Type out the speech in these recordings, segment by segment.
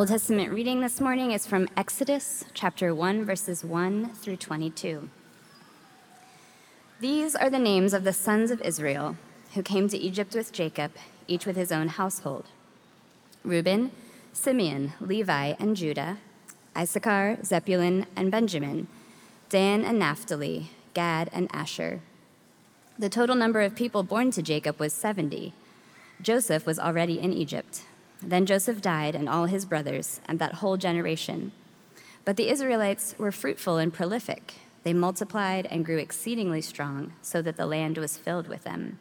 Old Testament reading this morning is from Exodus chapter 1, verses 1 through 22. These are the names of the sons of Israel who came to Egypt with Jacob, each with his own household Reuben, Simeon, Levi, and Judah, Issachar, Zebulun, and Benjamin, Dan and Naphtali, Gad and Asher. The total number of people born to Jacob was 70. Joseph was already in Egypt. Then Joseph died, and all his brothers, and that whole generation. But the Israelites were fruitful and prolific. They multiplied and grew exceedingly strong, so that the land was filled with them.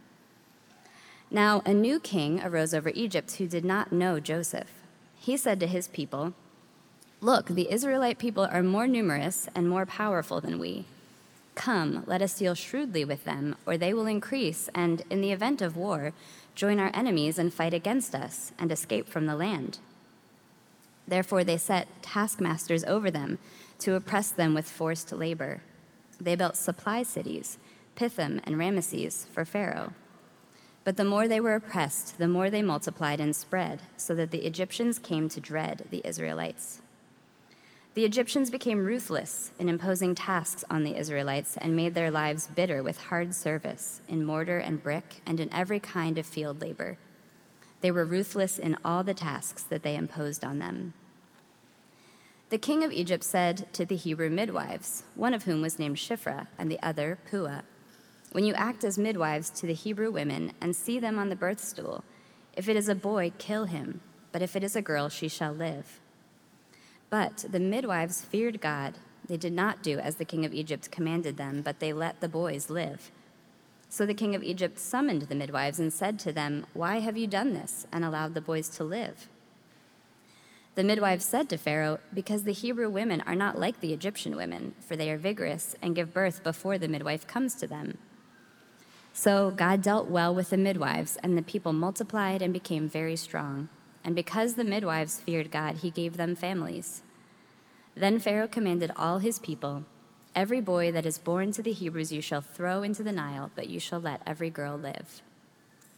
Now, a new king arose over Egypt who did not know Joseph. He said to his people, Look, the Israelite people are more numerous and more powerful than we. Come, let us deal shrewdly with them, or they will increase, and in the event of war, join our enemies and fight against us, and escape from the land. Therefore, they set taskmasters over them to oppress them with forced labor. They built supply cities, Pithom and Ramesses, for Pharaoh. But the more they were oppressed, the more they multiplied and spread, so that the Egyptians came to dread the Israelites. The Egyptians became ruthless in imposing tasks on the Israelites and made their lives bitter with hard service in mortar and brick and in every kind of field labor. They were ruthless in all the tasks that they imposed on them. The king of Egypt said to the Hebrew midwives, one of whom was named Shiphrah and the other Puah, When you act as midwives to the Hebrew women and see them on the birth stool, if it is a boy, kill him, but if it is a girl, she shall live. But the midwives feared God. They did not do as the king of Egypt commanded them, but they let the boys live. So the king of Egypt summoned the midwives and said to them, Why have you done this and allowed the boys to live? The midwives said to Pharaoh, Because the Hebrew women are not like the Egyptian women, for they are vigorous and give birth before the midwife comes to them. So God dealt well with the midwives, and the people multiplied and became very strong. And because the midwives feared God, he gave them families. Then Pharaoh commanded all his people Every boy that is born to the Hebrews you shall throw into the Nile, but you shall let every girl live.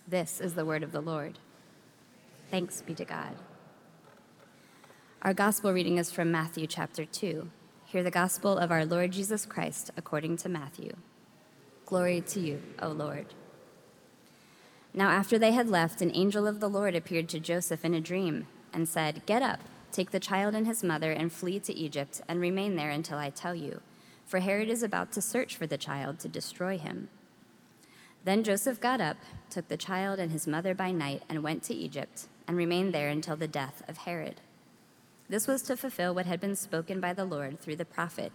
This is the word of the Lord. Thanks be to God. Our gospel reading is from Matthew chapter 2. Hear the gospel of our Lord Jesus Christ according to Matthew. Glory to you, O Lord. Now, after they had left, an angel of the Lord appeared to Joseph in a dream and said, Get up, take the child and his mother, and flee to Egypt, and remain there until I tell you, for Herod is about to search for the child to destroy him. Then Joseph got up, took the child and his mother by night, and went to Egypt, and remained there until the death of Herod. This was to fulfill what had been spoken by the Lord through the prophet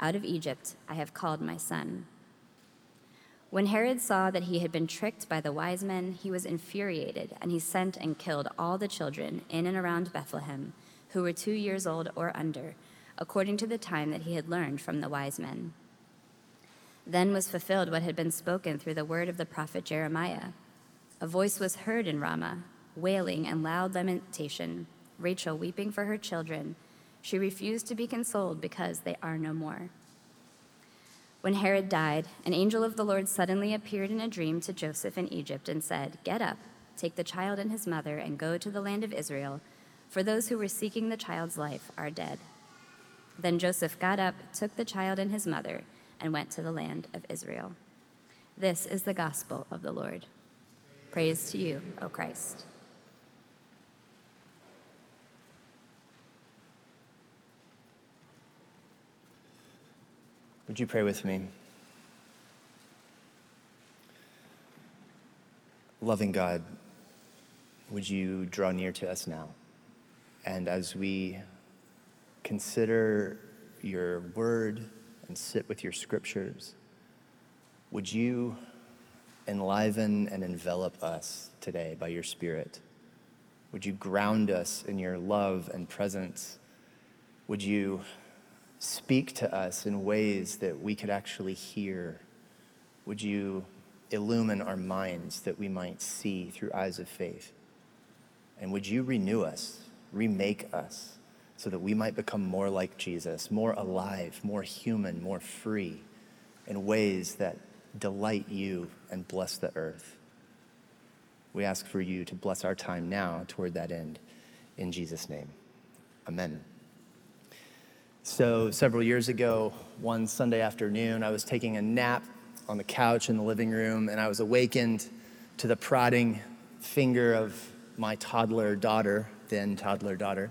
Out of Egypt I have called my son. When Herod saw that he had been tricked by the wise men, he was infuriated, and he sent and killed all the children in and around Bethlehem who were two years old or under, according to the time that he had learned from the wise men. Then was fulfilled what had been spoken through the word of the prophet Jeremiah. A voice was heard in Ramah, wailing and loud lamentation, Rachel weeping for her children. She refused to be consoled because they are no more. When Herod died, an angel of the Lord suddenly appeared in a dream to Joseph in Egypt and said, Get up, take the child and his mother, and go to the land of Israel, for those who were seeking the child's life are dead. Then Joseph got up, took the child and his mother, and went to the land of Israel. This is the gospel of the Lord. Praise to you, O Christ. Would you pray with me? Loving God, would you draw near to us now? And as we consider your word and sit with your scriptures, would you enliven and envelop us today by your Spirit? Would you ground us in your love and presence? Would you speak to us in ways that we could actually hear. Would you illumine our minds that we might see through eyes of faith? And would you renew us, remake us, so that we might become more like Jesus, more alive, more human, more free, in ways that delight you and bless the earth? We ask for you to bless our time now toward that end. In Jesus' name, Amen. So, several years ago, one Sunday afternoon, I was taking a nap on the couch in the living room, and I was awakened to the prodding finger of my toddler daughter, then toddler daughter.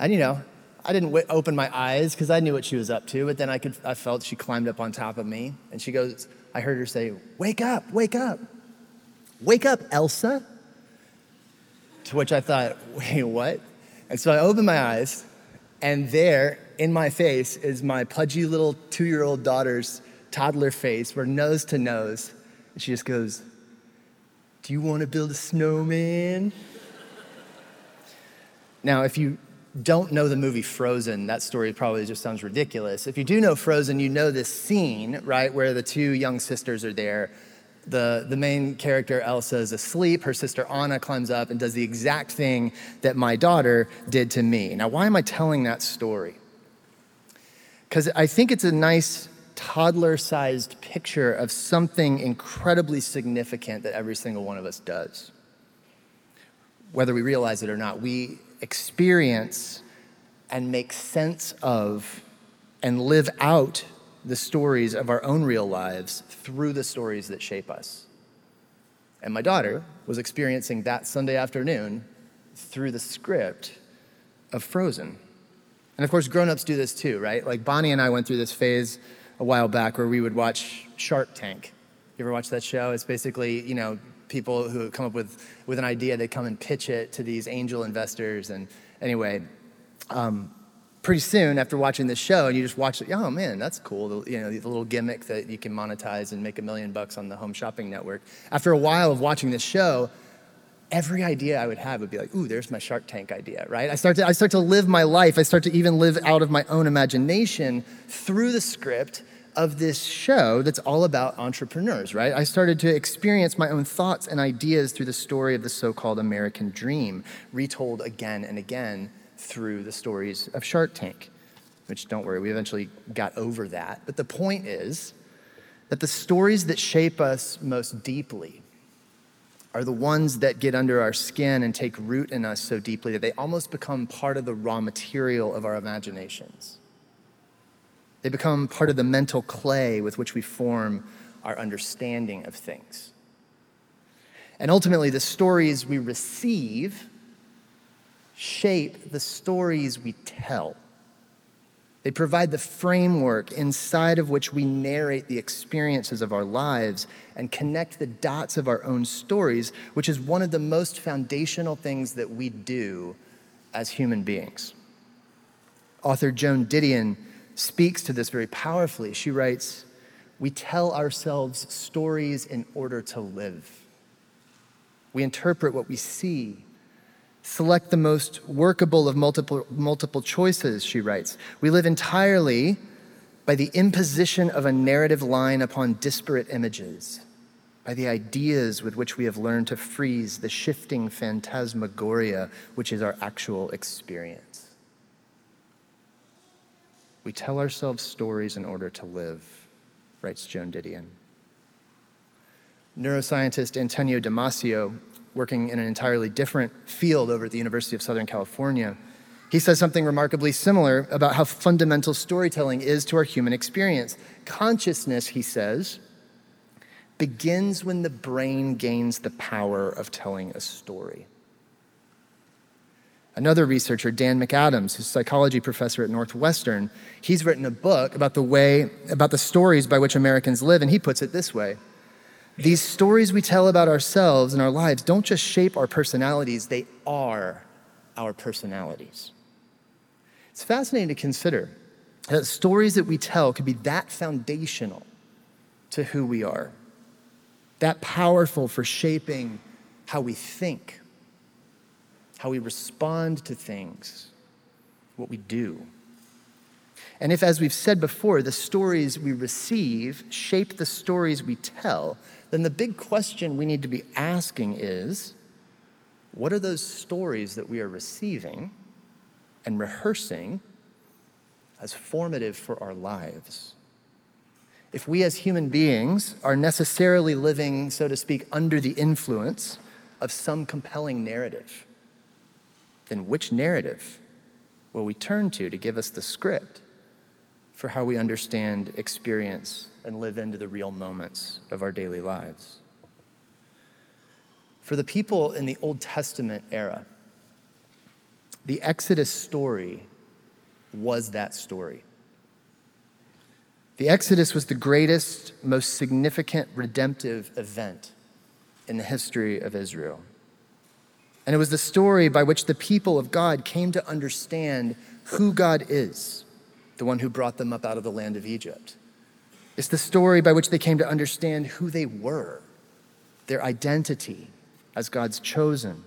And you know, I didn't w- open my eyes because I knew what she was up to, but then I, could, I felt she climbed up on top of me, and she goes, I heard her say, Wake up, wake up, wake up, Elsa. To which I thought, Wait, what? And so I opened my eyes, and there in my face is my pudgy little two year old daughter's toddler face. We're nose to nose. And she just goes, Do you want to build a snowman? Now, if you don't know the movie Frozen, that story probably just sounds ridiculous. If you do know Frozen, you know this scene, right, where the two young sisters are there. The, the main character, Elsa, is asleep. Her sister, Anna, climbs up and does the exact thing that my daughter did to me. Now, why am I telling that story? Because I think it's a nice toddler sized picture of something incredibly significant that every single one of us does. Whether we realize it or not, we experience and make sense of and live out the stories of our own real lives through the stories that shape us. And my daughter was experiencing that Sunday afternoon through the script of Frozen. And of course, grown-ups do this too, right? Like Bonnie and I went through this phase a while back where we would watch Shark Tank. You ever watch that show? It's basically, you know, people who come up with, with an idea, they come and pitch it to these angel investors. And anyway, um, pretty soon after watching this show, and you just watch it, oh man, that's cool. The, you know, the little gimmick that you can monetize and make a million bucks on the home shopping network. After a while of watching this show, every idea I would have would be like, ooh, there's my Shark Tank idea, right? I start to, I start to live my life. I start to even live out of my own imagination through the script of this show that's all about entrepreneurs, right? I started to experience my own thoughts and ideas through the story of the so called American dream, retold again and again through the stories of Shark Tank, which don't worry, we eventually got over that. But the point is that the stories that shape us most deeply are the ones that get under our skin and take root in us so deeply that they almost become part of the raw material of our imaginations. They become part of the mental clay with which we form our understanding of things. And ultimately, the stories we receive shape the stories we tell. They provide the framework inside of which we narrate the experiences of our lives and connect the dots of our own stories, which is one of the most foundational things that we do as human beings. Author Joan Didion speaks to this very powerfully. She writes, We tell ourselves stories in order to live. We interpret what we see, select the most workable of multiple, multiple choices, she writes. We live entirely by the imposition of a narrative line upon disparate images, by the ideas with which we have learned to freeze the shifting phantasmagoria which is our actual experience. We tell ourselves stories in order to live, writes Joan Didion. Neuroscientist Antonio Damasio, working in an entirely different field over at the University of Southern California, he says something remarkably similar about how fundamental storytelling is to our human experience. Consciousness, he says, begins when the brain gains the power of telling a story. Another researcher, Dan McAdams, who's a psychology professor at Northwestern, he's written a book about the way, about the stories by which Americans live, and he puts it this way These stories we tell about ourselves and our lives don't just shape our personalities, they are our personalities. It's fascinating to consider that stories that we tell could be that foundational to who we are, that powerful for shaping how we think how we respond to things, what we do. And if, as we've said before, the stories we receive shape the stories we tell, then the big question we need to be asking is what are those stories that we are receiving and rehearsing as formative for our lives? If we as human beings are necessarily living, so to speak, under the influence of some compelling narrative, then which narrative will we turn to to give us the script for how we understand, experience, and live into the real moments of our daily lives? For the people in the Old Testament era, the Exodus story was that story. The Exodus was the greatest, most significant redemptive event in the history of Israel. And it was the story by which the people of God came to understand who God is, the one who brought them up out of the land of Egypt. It's the story by which they came to understand who they were, their identity as God's chosen.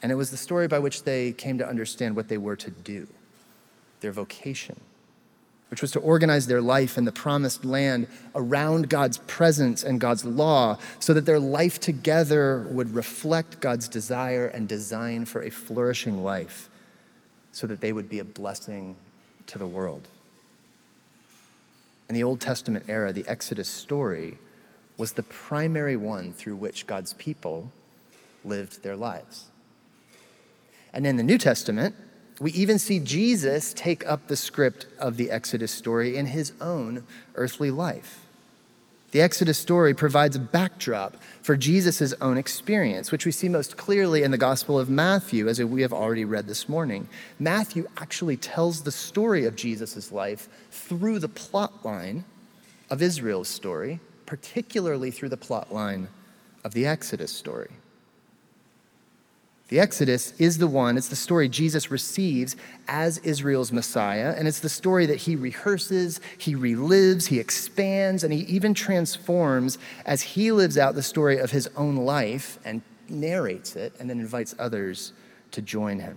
And it was the story by which they came to understand what they were to do, their vocation which was to organize their life in the promised land around God's presence and God's law, so that their life together would reflect God's desire and design for a flourishing life, so that they would be a blessing to the world. In the Old Testament era, the Exodus story was the primary one through which God's people lived their lives. And in the New Testament, we even see Jesus take up the script of the Exodus story in his own earthly life. The Exodus story provides a backdrop for Jesus' own experience, which we see most clearly in the Gospel of Matthew, as we have already read this morning. Matthew actually tells the story of Jesus' life through the plot line of Israel's story, particularly through the plot line of the Exodus story. The Exodus is the one, it's the story Jesus receives as Israel's Messiah, and it's the story that he rehearses, he relives, he expands, and he even transforms as he lives out the story of his own life and narrates it and then invites others to join him.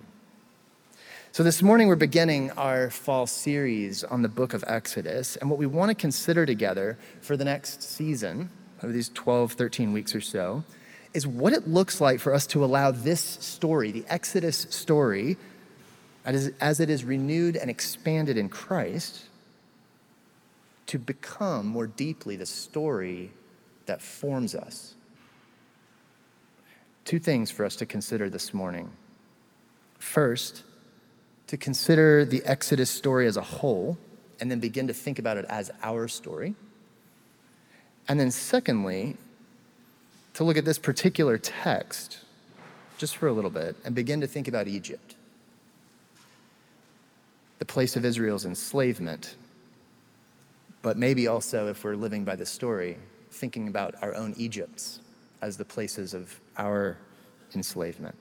So, this morning we're beginning our fall series on the book of Exodus, and what we want to consider together for the next season, over these 12, 13 weeks or so, is what it looks like for us to allow this story, the Exodus story, as it is renewed and expanded in Christ, to become more deeply the story that forms us. Two things for us to consider this morning. First, to consider the Exodus story as a whole, and then begin to think about it as our story. And then, secondly, to look at this particular text just for a little bit and begin to think about Egypt, the place of Israel's enslavement, but maybe also, if we're living by the story, thinking about our own Egypts as the places of our enslavement.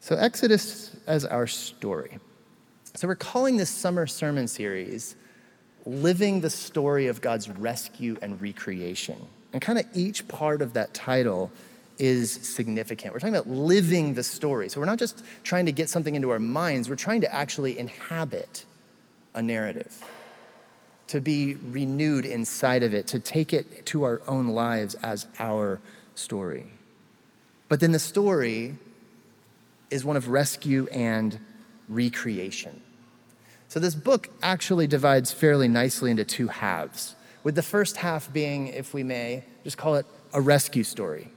So, Exodus as our story. So, we're calling this summer sermon series Living the Story of God's Rescue and Recreation. And kind of each part of that title is significant. We're talking about living the story. So we're not just trying to get something into our minds, we're trying to actually inhabit a narrative, to be renewed inside of it, to take it to our own lives as our story. But then the story is one of rescue and recreation. So this book actually divides fairly nicely into two halves with the first half being, if we may, just call it a rescue story,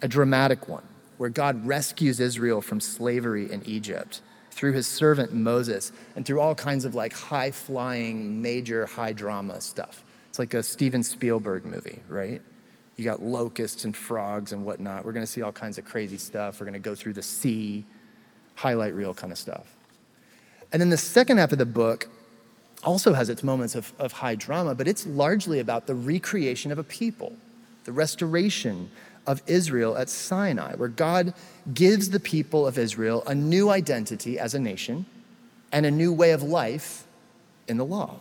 a dramatic one, where God rescues Israel from slavery in Egypt through his servant Moses and through all kinds of like high flying, major high drama stuff. It's like a Steven Spielberg movie, right? You got locusts and frogs and whatnot. We're to see all kinds of crazy stuff. We're to go through the sea, highlight reel kind of stuff. And then the second half of the book also has its moments of, of high drama, but it's largely about the recreation of a people, the restoration of Israel at Sinai, where God gives the people of Israel a new identity as a nation and a new way of life in the law.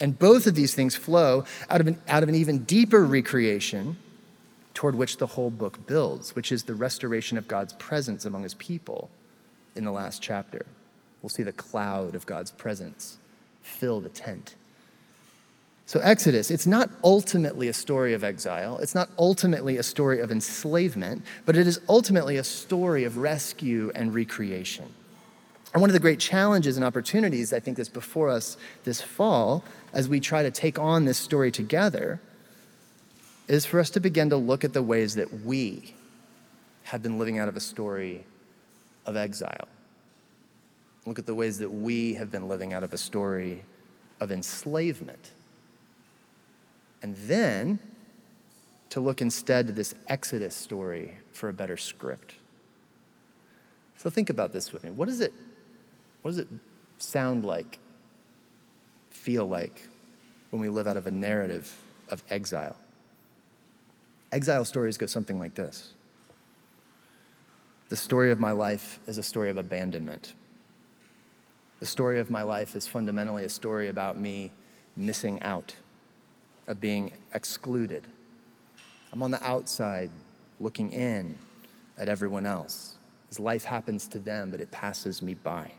And both of these things flow out of an, out of an even deeper recreation toward which the whole book builds, which is the restoration of God's presence among his people in the last chapter. We'll see the cloud of God's presence fill the tent. So, Exodus, it's not ultimately a story of exile. It's not ultimately a story of enslavement, but it is ultimately a story of rescue and recreation. And one of the great challenges and opportunities I think that's before us this fall, as we try to take on this story together, is for us to begin to look at the ways that we have been living out of a story of exile Look at the ways that we have been living out of a story of enslavement. And then to look instead to this Exodus story for a better script. So think about this with me. What does it, what does it sound like, feel like when we live out of a narrative of exile? Exile stories go something like this The story of my life is a story of abandonment. The story of my life is fundamentally a story about me missing out, of being excluded. I'm on the outside looking in at everyone else. As life happens to them, but it passes me by.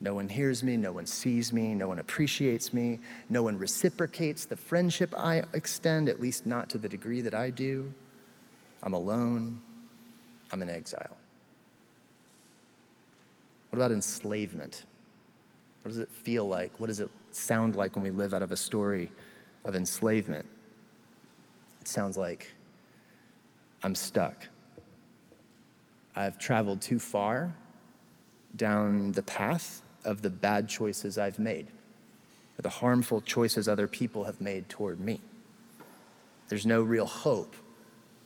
No one hears me, no one sees me, no one appreciates me, no one reciprocates the friendship I extend, at least not to the degree that I do. I'm alone, I'm in exile. What about enslavement? What does it feel like? What does it sound like when we live out of a story of enslavement? It sounds like I'm stuck. I've traveled too far down the path of the bad choices I've made, or the harmful choices other people have made toward me. There's no real hope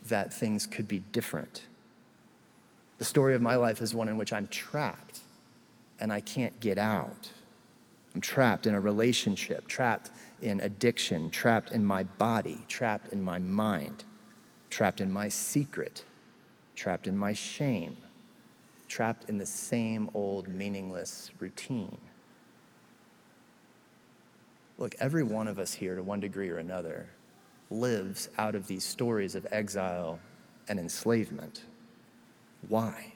that things could be different. The story of my life is one in which I'm trapped and I can't get out. I'm trapped in a relationship, trapped in addiction, trapped in my body, trapped in my mind, trapped in my secret, trapped in my shame, trapped in the same old meaningless routine. Look, every one of us here, to one degree or another, lives out of these stories of exile and enslavement. Why?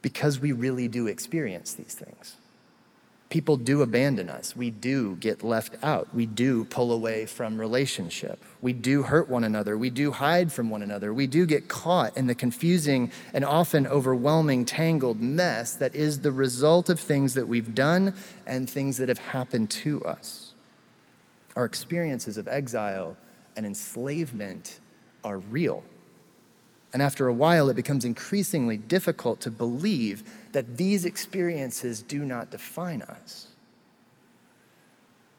Because we really do experience these things people do abandon us. We do get left out. We do pull away from relationship. We do hurt one another. We do hide from one another. We do get caught in the confusing and often overwhelming, tangled mess that is the result of things that we've done and things that have happened to us. Our experiences of exile and enslavement are real. And after a while, it becomes increasingly difficult to believe that these experiences do not define us.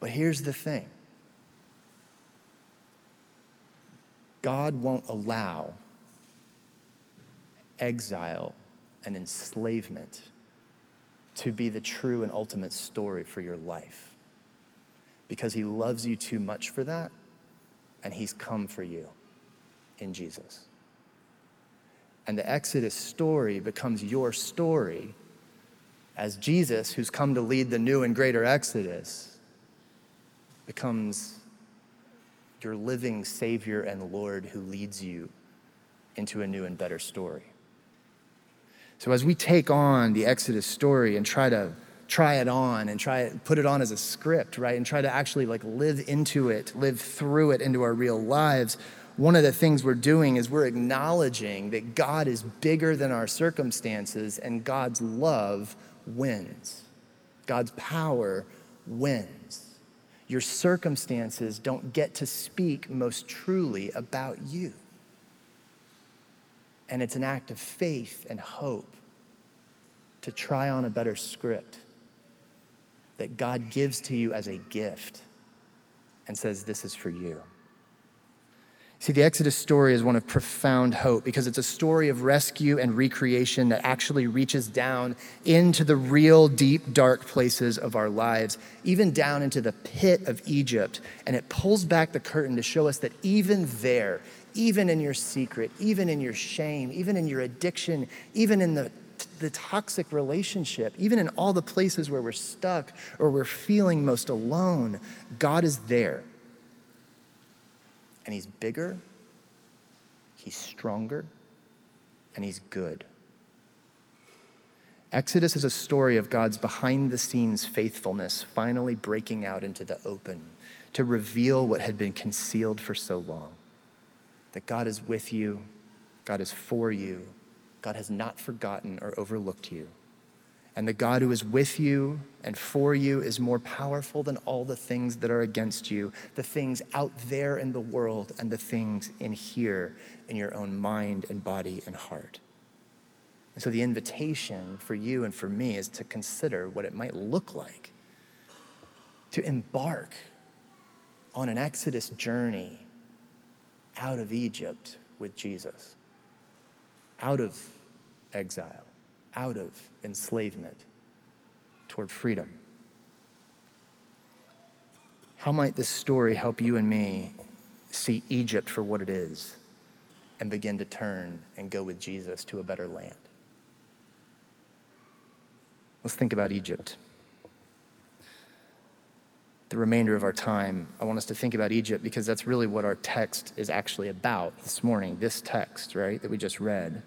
But here's the thing God won't allow exile and enslavement to be the true and ultimate story for your life because He loves you too much for that, and He's come for you in Jesus. And the Exodus story becomes your story as Jesus, who's come to lead the new and greater Exodus, becomes your living Savior and Lord who leads you into a new and better story. So, as we take on the Exodus story and try to try it on and try put it on as a script, right, and try to actually like live into it, live through it into our real lives, one of the things we're doing is we're acknowledging that God is bigger than our circumstances and God's love wins. God's power wins. Your circumstances don't get to speak most truly about you. And it's an act of faith and hope to try on a better script that God gives to you as a gift and says, This is for you. See, the Exodus story is one of profound hope because it's a story of rescue and recreation that actually reaches down into the real deep, dark places of our lives, even down into the pit of Egypt. And it pulls back the curtain to show us that even there, even in your secret, even in your shame, even in your addiction, even in the the toxic relationship, even in all the places where we're stuck or we're feeling most alone, God is there and he's bigger, he's stronger, and he's good. Exodus is a story of God's behind the scenes faithfulness finally breaking out into the open to reveal what had been concealed for so long. That God is with you, God is for you, God has not forgotten or overlooked you. And the God who is with you and for you is more powerful than all the things that are against you, the things out there in the world and the things in here in your own mind and body and heart. And so the invitation for you and for me is to consider what it might look like to embark on an Exodus journey out of Egypt with Jesus, out of exile, out of enslavement toward freedom. How might this story help you and me see Egypt for what it is and begin to turn and go with Jesus to a better land? Let's think about Egypt. The remainder of our time, I want us to think about Egypt because that's really what our text is actually about this morning, this text, right, that we just read.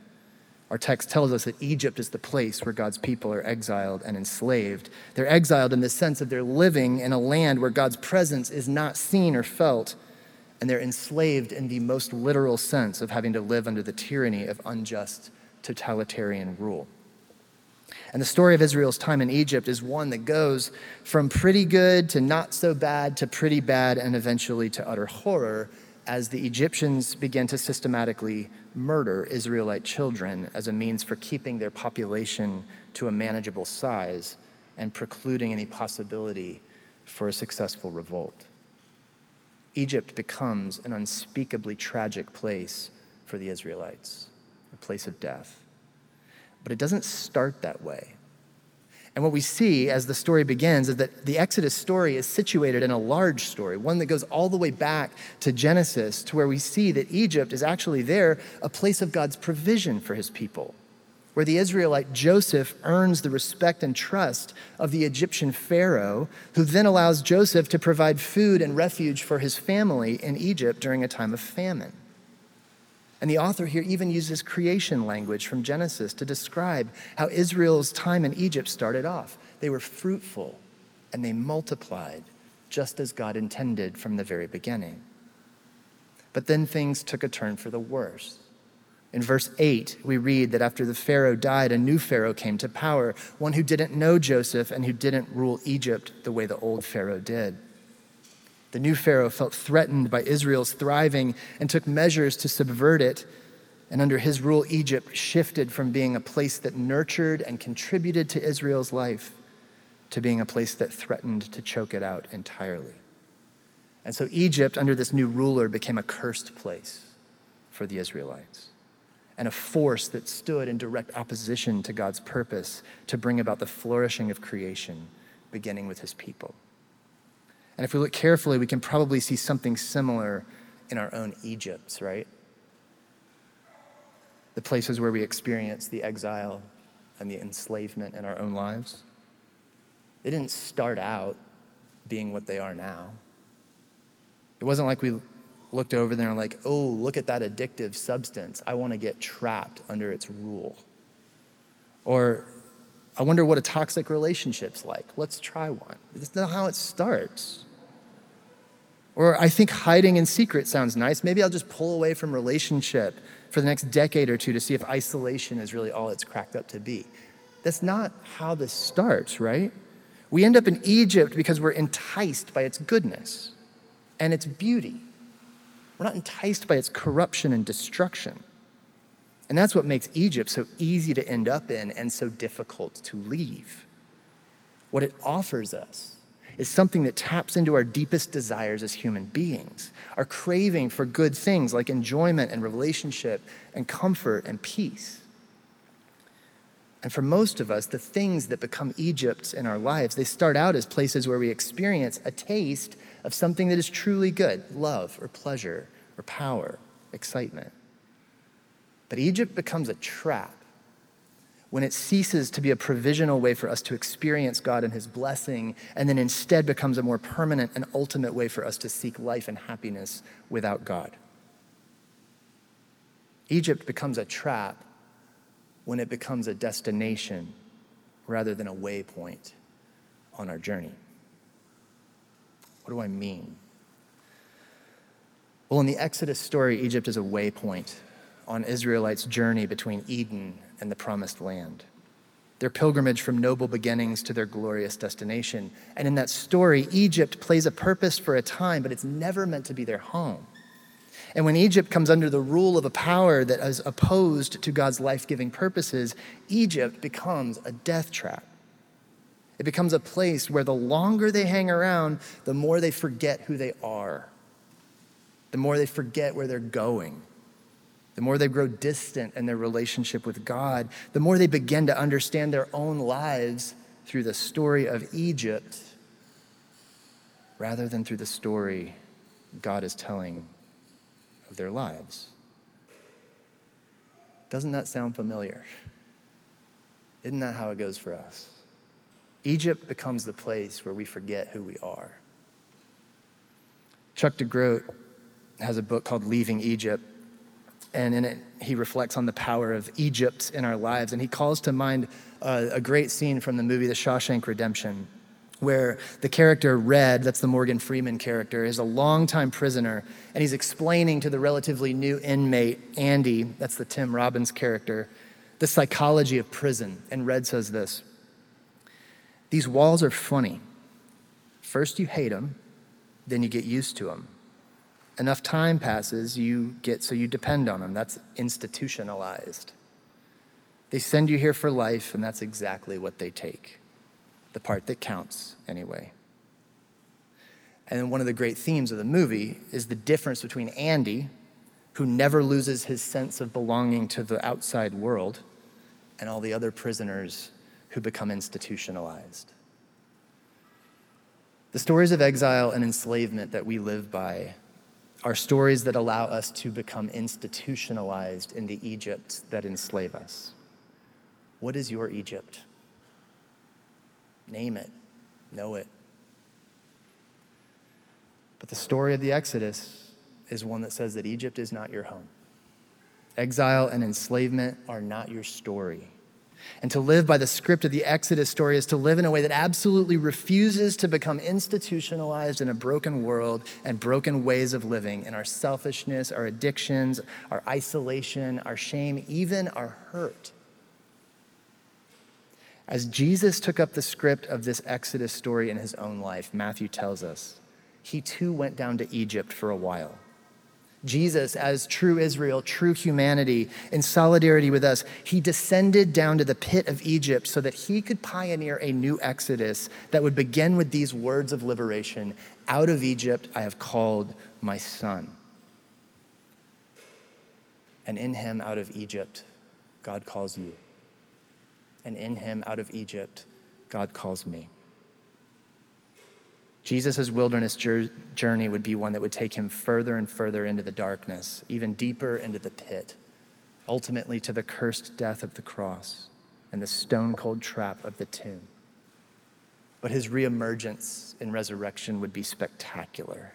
Our text tells us that Egypt is the place where God's people are exiled and enslaved. They're exiled in the sense of they're living in a land where God's presence is not seen or felt, and they're enslaved in the most literal sense of having to live under the tyranny of unjust totalitarian rule. And the story of Israel's time in Egypt is one that goes from pretty good to not so bad to pretty bad and eventually to utter horror as the Egyptians begin to systematically murder Israelite children as a means for keeping their population to a manageable size and precluding any possibility for a successful revolt. Egypt becomes an unspeakably tragic place for the Israelites, a place of death. But it doesn't start that way. And what we see as the story begins is that the Exodus story is situated in a large story, one that goes all the way back to Genesis, to where we see that Egypt is actually there, a place of God's provision for his people, where the Israelite Joseph earns the respect and trust of the Egyptian Pharaoh, who then allows Joseph to provide food and refuge for his family in Egypt during a time of famine. And the author here even uses creation language from Genesis to describe how Israel's time in Egypt started off. They were fruitful and they multiplied just as God intended from the very beginning. But then things took a turn for the worse. In verse 8, we read that after the Pharaoh died, a new Pharaoh came to power, one who didn't know Joseph and who didn't rule Egypt the way the old Pharaoh did. The new Pharaoh felt threatened by Israel's thriving and took measures to subvert it. And under his rule, Egypt shifted from being a place that nurtured and contributed to Israel's life to being a place that threatened to choke it out entirely. And so Egypt, under this new ruler, became a cursed place for the Israelites and a force that stood in direct opposition to God's purpose to bring about the flourishing of creation, beginning with his people. And if we look carefully, we can probably see something similar in our own Egypts, right? The places where we experience the exile and the enslavement in our own lives. They didn't start out being what they are now. It wasn't like we looked over there and like, oh, look at that addictive substance. I want to get trapped under its rule. Or I wonder what a toxic relationship's like. Let's try one. That's not how it starts. Or I think hiding in secret sounds nice. Maybe I'll just pull away from relationship for the next decade or two to see if isolation is really all it's cracked up to be. That's not how this starts, right? We end up in Egypt because we're enticed by its goodness and its beauty. We're not enticed by its corruption and destruction. And that's what makes Egypt so easy to end up in and so difficult to leave. What it offers us is something that taps into our deepest desires as human beings, our craving for good things like enjoyment and relationship and comfort and peace. And for most of us, the things that become Egypts in our lives, they start out as places where we experience a taste of something that is truly good love or pleasure or power, excitement. But Egypt becomes a trap when it ceases to be a provisional way for us to experience God and His blessing, and then instead becomes a more permanent and ultimate way for us to seek life and happiness without God. Egypt becomes a trap when it becomes a destination rather than a waypoint on our journey. What do I mean? Well, in the Exodus story, Egypt is a waypoint on Israelites' journey between Eden and the promised land. Their pilgrimage from noble beginnings to their glorious destination. And in that story, Egypt plays a purpose for a time, but it's never meant to be their home. And when Egypt comes under the rule of a power that is opposed to God's life giving purposes, Egypt becomes a death trap. It becomes a place where the longer they hang around, the more they forget who they are, the more they forget where they're going, the more they grow distant in their relationship with God, the more they begin to understand their own lives through the story of Egypt rather than through the story God is telling of their lives. Doesn't that sound familiar? Isn't that how it goes for us? Egypt becomes the place where we forget who we are. Chuck DeGroat has a book called Leaving Egypt, and in it he reflects on the power of Egypt in our lives, and he calls to mind a, a great scene from the movie The Shawshank Redemption where the character Red, that's the Morgan Freeman character, is a longtime prisoner, and he's explaining to the relatively new inmate, Andy, that's the Tim Robbins character, the psychology of prison. And Red says this These walls are funny. First, you hate them, then you get used to them. Enough time passes, you get so you depend on them. That's institutionalized. They send you here for life, and that's exactly what they take the part that counts anyway. And one of the great themes of the movie is the difference between Andy, who never loses his sense of belonging to the outside world, and all the other prisoners who become institutionalized. The stories of exile and enslavement that we live by are stories that allow us to become institutionalized in the Egypt that enslave us. What is your Egypt? Name it, know it. But the story of the Exodus is one that says that Egypt is not your home. Exile and enslavement are not your story. And to live by the script of the Exodus story is to live in a way that absolutely refuses to become institutionalized in a broken world and broken ways of living in our selfishness, our addictions, our isolation, our shame, even our hurt. As Jesus took up the script of this Exodus story in his own life, Matthew tells us, he too went down to Egypt for a while. Jesus, as true Israel, true humanity, in solidarity with us, he descended down to the pit of Egypt so that he could pioneer a new Exodus that would begin with these words of liberation Out of Egypt I have called my son. And in him, out of Egypt, God calls you and in him out of Egypt, God calls me. Jesus' wilderness journey would be one that would take him further and further into the darkness, even deeper into the pit, ultimately to the cursed death of the cross and the stone cold trap of the tomb. But his reemergence in resurrection would be spectacular.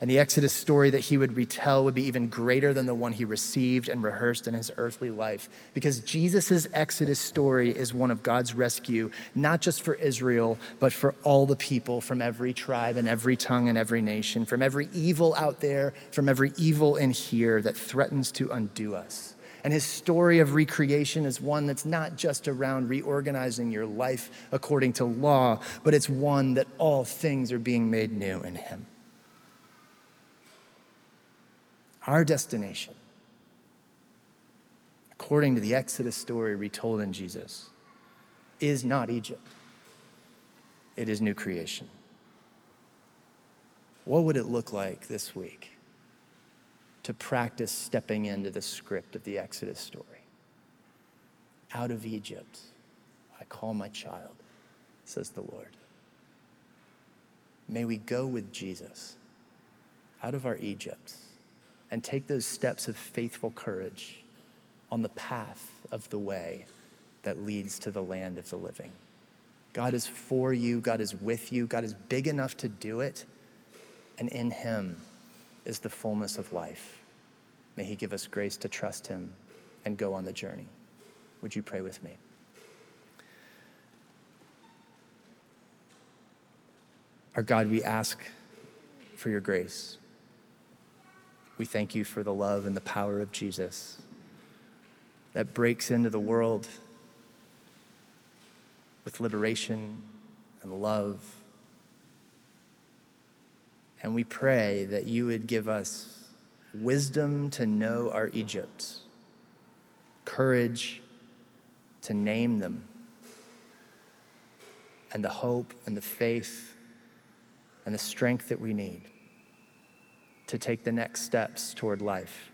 And the Exodus story that he would retell would be even greater than the one he received and rehearsed in his earthly life. Because Jesus' Exodus story is one of God's rescue, not just for Israel, but for all the people from every tribe and every tongue and every nation, from every evil out there, from every evil in here that threatens to undo us. And his story of recreation is one that's not just around reorganizing your life according to law, but it's one that all things are being made new in him. Our destination, according to the Exodus story retold in Jesus, is not Egypt, it is new creation. What would it look like this week to practice stepping into the script of the Exodus story? Out of Egypt, I call my child, says the Lord. May we go with Jesus out of our Egypts and take those steps of faithful courage on the path of the way that leads to the land of the living. God is for you, God is with you, God is big enough to do it, and in Him is the fullness of life. May He give us grace to trust Him and go on the journey. Would you pray with me? Our God, we ask for your grace. We thank you for the love and the power of Jesus that breaks into the world with liberation and love. And we pray that you would give us wisdom to know our Egypts, courage to name them, and the hope and the faith and the strength that we need to take the next steps toward life,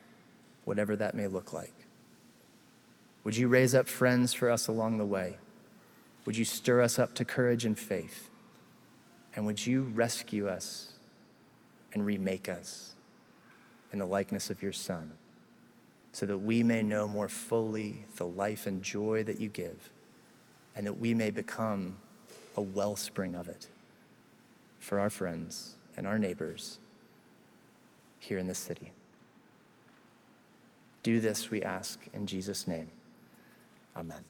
whatever that may look like. Would you raise up friends for us along the way? Would you stir us up to courage and faith? And would you rescue us and remake us in the likeness of your Son so that we may know more fully the life and joy that you give and that we may become a wellspring of it for our friends and our neighbors here in this city. Do this, we ask, in Jesus' name. Amen.